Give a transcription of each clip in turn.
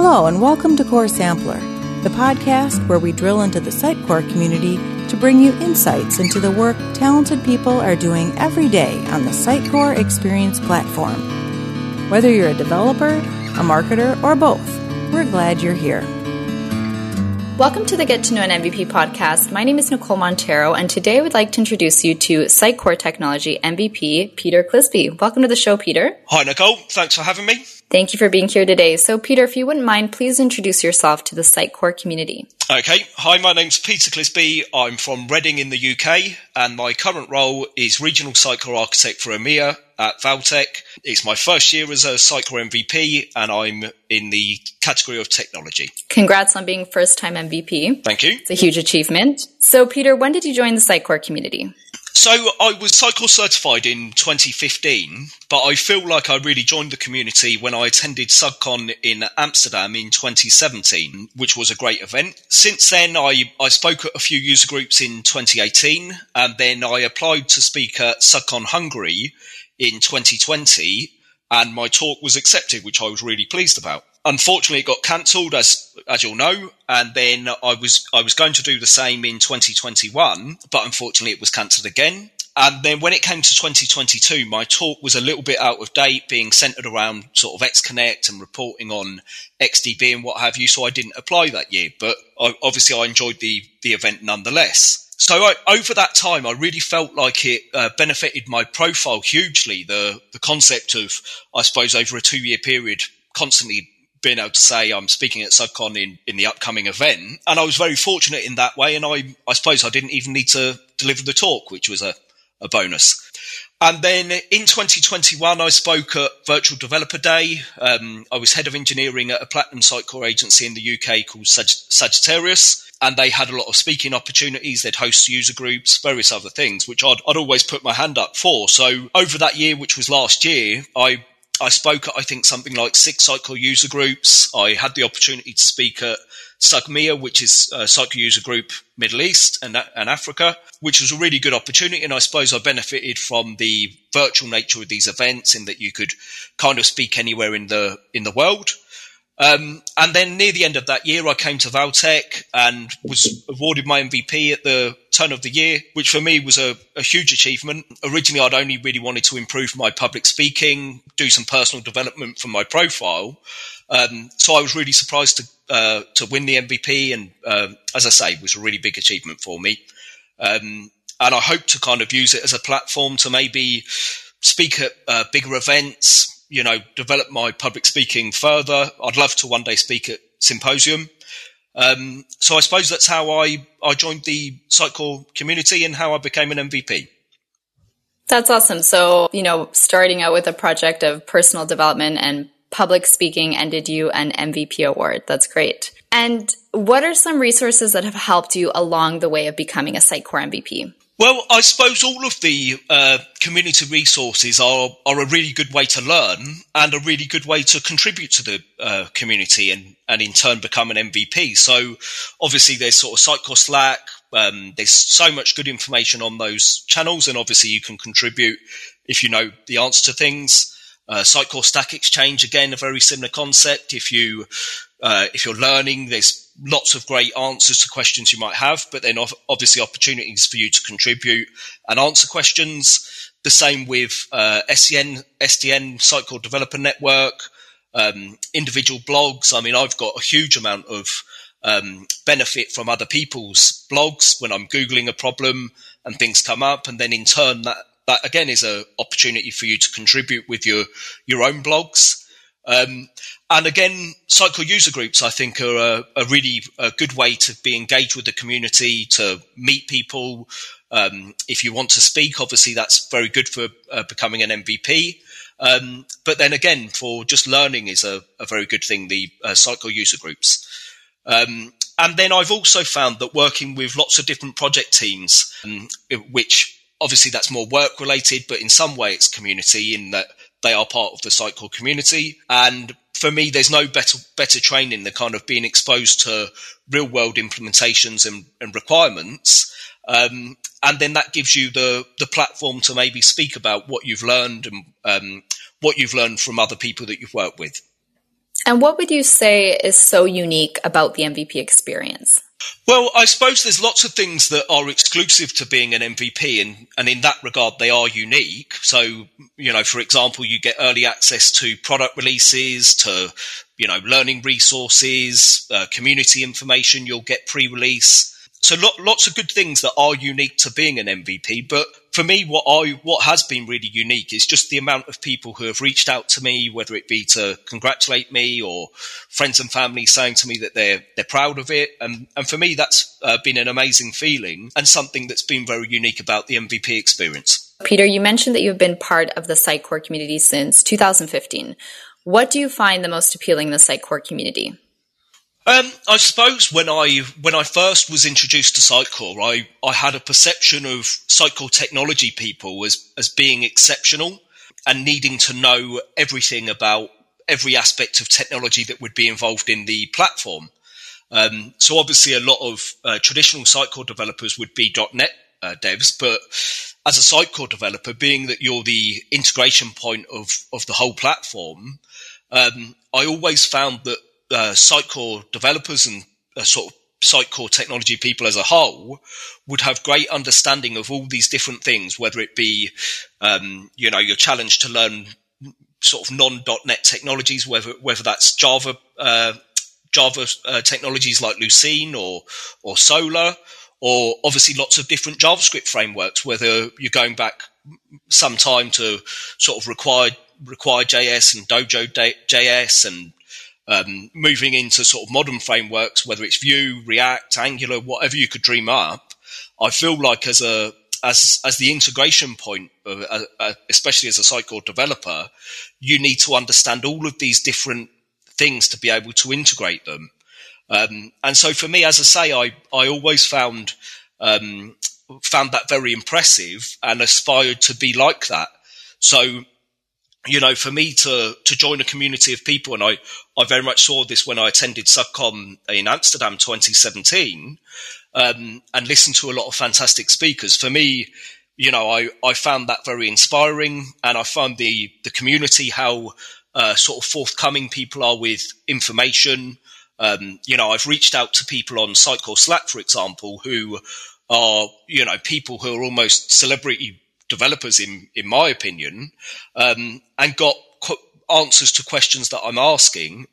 Hello, and welcome to Core Sampler, the podcast where we drill into the Sitecore community to bring you insights into the work talented people are doing every day on the Sitecore Experience platform. Whether you're a developer, a marketer, or both, we're glad you're here. Welcome to the Get to Know an MVP podcast. My name is Nicole Montero, and today I would like to introduce you to Sitecore Technology MVP, Peter Clisby. Welcome to the show, Peter. Hi, Nicole. Thanks for having me. Thank you for being here today. So, Peter, if you wouldn't mind, please introduce yourself to the Sitecore community. Okay. Hi, my name's Peter Clisby. I'm from Reading in the UK, and my current role is Regional Sitecore Architect for EMEA at Valtech. It's my first year as a Sitecore MVP, and I'm in the category of technology. Congrats on being first time MVP. Thank you. It's a huge achievement. So, Peter, when did you join the Sitecore community? So I was Sitecore certified in 2015, but I feel like I really joined the community when I attended SUGCON in Amsterdam in 2017, which was a great event. Since then, I, I spoke at a few user groups in 2018, and then I applied to speak at SUGCON Hungary in 2020, and my talk was accepted, which I was really pleased about unfortunately, it got cancelled, as as you'll know. And then I was I was going to do the same in 2021, but unfortunately, it was cancelled again. And then when it came to 2022, my talk was a little bit out of date, being centered around sort of XConnect and reporting on XDB and what have you. So I didn't apply that year, but I, obviously I enjoyed the the event nonetheless. So I, over that time, I really felt like it uh, benefited my profile hugely. The the concept of, I suppose, over a two year period, constantly being able to say I'm speaking at SUGCON in, in the upcoming event. And I was very fortunate in that way. And I, I suppose I didn't even need to deliver the talk, which was a, a bonus. And then in 2021, I spoke at Virtual Developer Day. Um, I was head of engineering at a platinum Sitecore agency in the UK called Sag- Sagittarius. And they had a lot of speaking opportunities. They'd host user groups, various other things, which I'd, I'd always put my hand up for. So over that year, which was last year, I I spoke at, I think, something like six Sitecore user groups. I had the opportunity to speak at SUGMEA, which is a Sitecore user group Middle East and, and Africa, which was a really good opportunity. And I suppose I benefited from the virtual nature of these events in that you could kind of speak anywhere in the, in the world. Um, and then near the end of that year, I came to Valtech and was awarded my MVP at the turn of the year, which for me was a, a, huge achievement. Originally, I'd only really wanted to improve my public speaking, do some personal development for my profile. Um, so I was really surprised to uh, to win the MVP, and uh, as I say, was a really big achievement for me. Um, and I hope to kind of use it as a platform to maybe speak at uh, bigger events, you know, develop my public speaking further. I'd love to one day speak at symposium. Um, so I suppose that's how I, I joined the Sitecore community and how I became an MVP. That's awesome. So, you know, starting out with a project of personal development and public speaking ended you an MVP award. That's great. And what are some resources that have helped you along the way of becoming a Sitecore MVP? Well, I suppose all of the uh, community resources are, are a really good way to learn and a really good way to contribute to the uh, community and, and in turn become an MVP. So obviously there's sort of Sitecore Slack. Um, there's so much good information on those channels and obviously you can contribute if you know the answer to things. Uh, Sitecore Stack Exchange, again, a very similar concept. If you, uh, if you're learning, there's lots of great answers to questions you might have, but then obviously opportunities for you to contribute and answer questions. The same with uh, SCN, SDN, Sitecore Developer Network, um, individual blogs. I mean, I've got a huge amount of um, benefit from other people's blogs when I'm Googling a problem and things come up. And then in turn, that, that again is an opportunity for you to contribute with your, your own blogs. Um, and again, Sitecore user groups, I think, are a, a, really a good way to be engaged with the community, to meet people. Um, if you want to speak, obviously that's very good for uh, becoming an MVP. Um, but then again, for just learning is a, a very good thing, the uh, Sitecore user groups. Um, and then I've also found that working with lots of different project teams, um, which obviously that's more work related, but in some way it's community in that they are part of the Sitecore community. And for me, there's no better better training than kind of being exposed to real world implementations and, and requirements. Um, and then that gives you the the platform to maybe speak about what you've learned and um, what you've learned from other people that you've worked with. And what would you say is so unique about the MVP experience? Well, I suppose there's lots of things that are exclusive to being an MVP, and, and in that regard, they are unique. So, you know, for example, you get early access to product releases, to, you know, learning resources, uh, community information, you'll get pre release. So, lots of good things that are unique to being an MVP, but for me, what I what has been really unique is just the amount of people who have reached out to me, whether it be to congratulate me or friends and family saying to me that they're they're proud of it, and and for me, that's uh, been an amazing feeling and something that's been very unique about the MVP experience. Peter, you mentioned that you've been part of the Sitecore community since 2015. What do you find the most appealing in the Sitecore community? Um, I suppose when I when I first was introduced to Sitecore, I, I had a perception of Sitecore technology people as as being exceptional and needing to know everything about every aspect of technology that would be involved in the platform. Um, so obviously, a lot of uh, traditional Sitecore developers would be .NET uh, devs, but as a Sitecore developer, being that you're the integration point of of the whole platform, um, I always found that uh, Sitecore developers and uh, sort of Sitecore technology people as a whole would have great understanding of all these different things, whether it be, um, you know, your challenge to learn sort of non.NET technologies, whether whether that's Java uh, Java uh, technologies like Lucene or or Solr, or obviously lots of different JavaScript frameworks. Whether you're going back some time to sort of required RequireJS and Dojo JS and um, moving into sort of modern frameworks, whether it's Vue, React, Angular, whatever you could dream up, I feel like as a as as the integration point, uh, uh, especially as a Sitecore developer, you need to understand all of these different things to be able to integrate them. Um, and so for me, as I say, I I always found um, found that very impressive and aspired to be like that. So you know, for me to to join a community of people, and I I very much saw this when I attended SUGCON in Amsterdam 2017, um, and listened to a lot of fantastic speakers. For me, you know, I I found that very inspiring, and I found the the community how uh, sort of forthcoming people are with information. Um, you know, I've reached out to people on Sitecore Slack, for example, who are you know people who are almost celebrity developers, in in my opinion, um, and got answers to questions that I'm asking.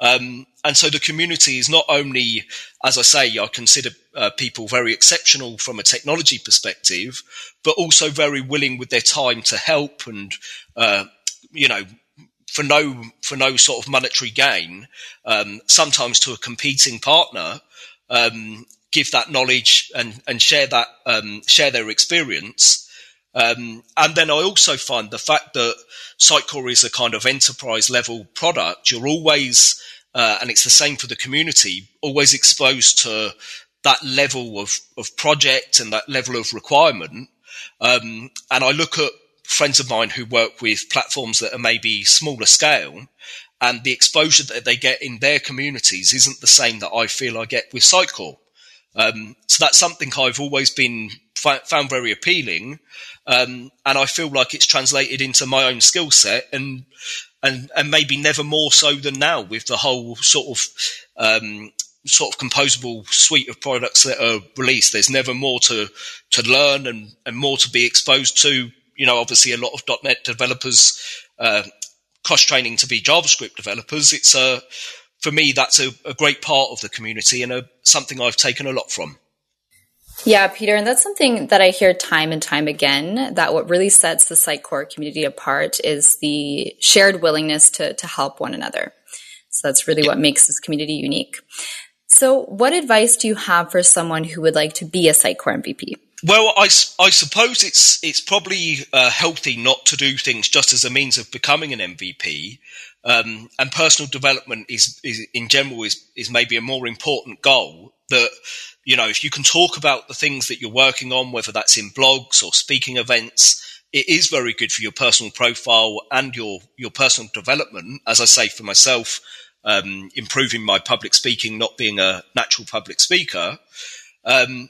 Um, and so the community is not only, as I say, I consider uh, people very exceptional from a technology perspective, but also very willing with their time to help and, uh, you know, for no for no sort of monetary gain, um, sometimes to a competing partner, um, give that knowledge and and share that um, share their experience, um, and then I also find the fact that Sitecore is a kind of enterprise level product, you're always, uh, and it's the same for the community, always exposed to that level of, of project and that level of requirement. Um, and I look at friends of mine who work with platforms that are maybe smaller scale, and the exposure that they get in their communities isn't the same that I feel I get with Sitecore. Um, so that's something I've always been found very appealing, um, and I feel like it's translated into my own skill set, and and and maybe never more so than now with the whole sort of um, sort of composable suite of products that are released. There's never more to to learn and and more to be exposed to. You know, obviously, a lot of .NET developers uh, cross training to be JavaScript developers. It's a for me, that's a, a great part of the community and a, something I've taken a lot from. Yeah, Peter, and that's something that I hear time and time again that what really sets the Sitecore community apart is the shared willingness to, to help one another. So that's really yeah. what makes this community unique. So, what advice do you have for someone who would like to be a Sitecore MVP? Well, I, I suppose it's it's probably uh, healthy not to do things just as a means of becoming an MVP, um, and personal development is, is in general is is maybe a more important goal. That you know, if you can talk about the things that you're working on, whether that's in blogs or speaking events, it is very good for your personal profile and your your personal development. As I say for myself, um, improving my public speaking, not being a natural public speaker. Um,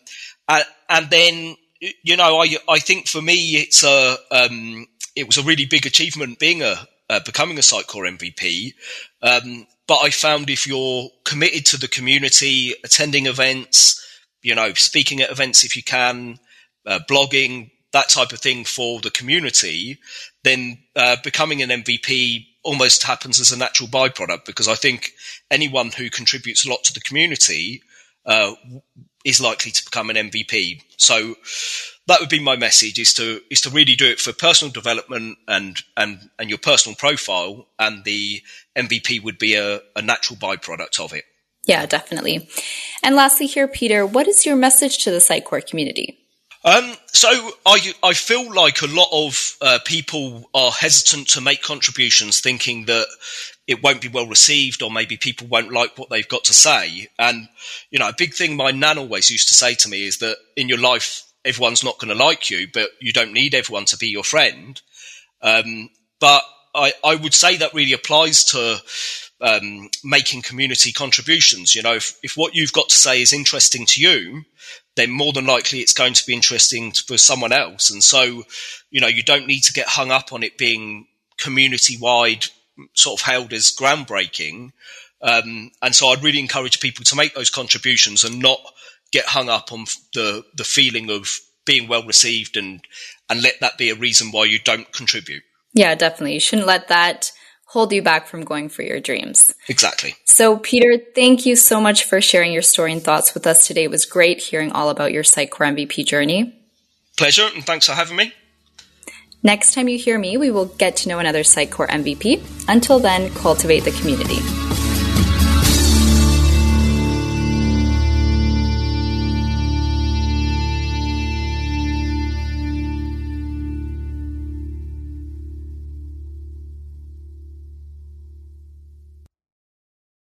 and, and then, you know, I, I think for me, it's a, um, it was a really big achievement being a, uh, becoming a Sitecore MVP. Um, but I found if you're committed to the community, attending events, you know, speaking at events if you can, uh, blogging, that type of thing for the community, then uh, becoming an MVP almost happens as a natural byproduct because I think anyone who contributes a lot to the community uh, is likely to become an MVP. So that would be my message: is to is to really do it for personal development and and and your personal profile, and the MVP would be a, a natural byproduct of it. Yeah, definitely. And lastly, here, Peter, what is your message to the Sitecore community? Um, so I I feel like a lot of uh, people are hesitant to make contributions, thinking that it won't be well received, or maybe people won't like what they've got to say. And you know, a big thing my nan always used to say to me is that in your life, everyone's not going to like you, but you don't need everyone to be your friend. Um, but I I would say that really applies to um, making community contributions. You know, if, if what you've got to say is interesting to you, then more than likely it's going to be interesting for someone else. And so, you know, you don't need to get hung up on it being community wide, sort of hailed as groundbreaking. Um, and so I'd really encourage people to make those contributions and not get hung up on the, the feeling of being well received and, and let that be a reason why you don't contribute. Yeah, definitely. You shouldn't let that hold you back from going for your dreams. Exactly. So, Peter, thank you so much for sharing your story and thoughts with us today. It was great hearing all about your Sitecore MVP journey. Pleasure, and thanks for having me. Next time you hear me, we will get to know another Sitecore MVP. Until then, cultivate the community.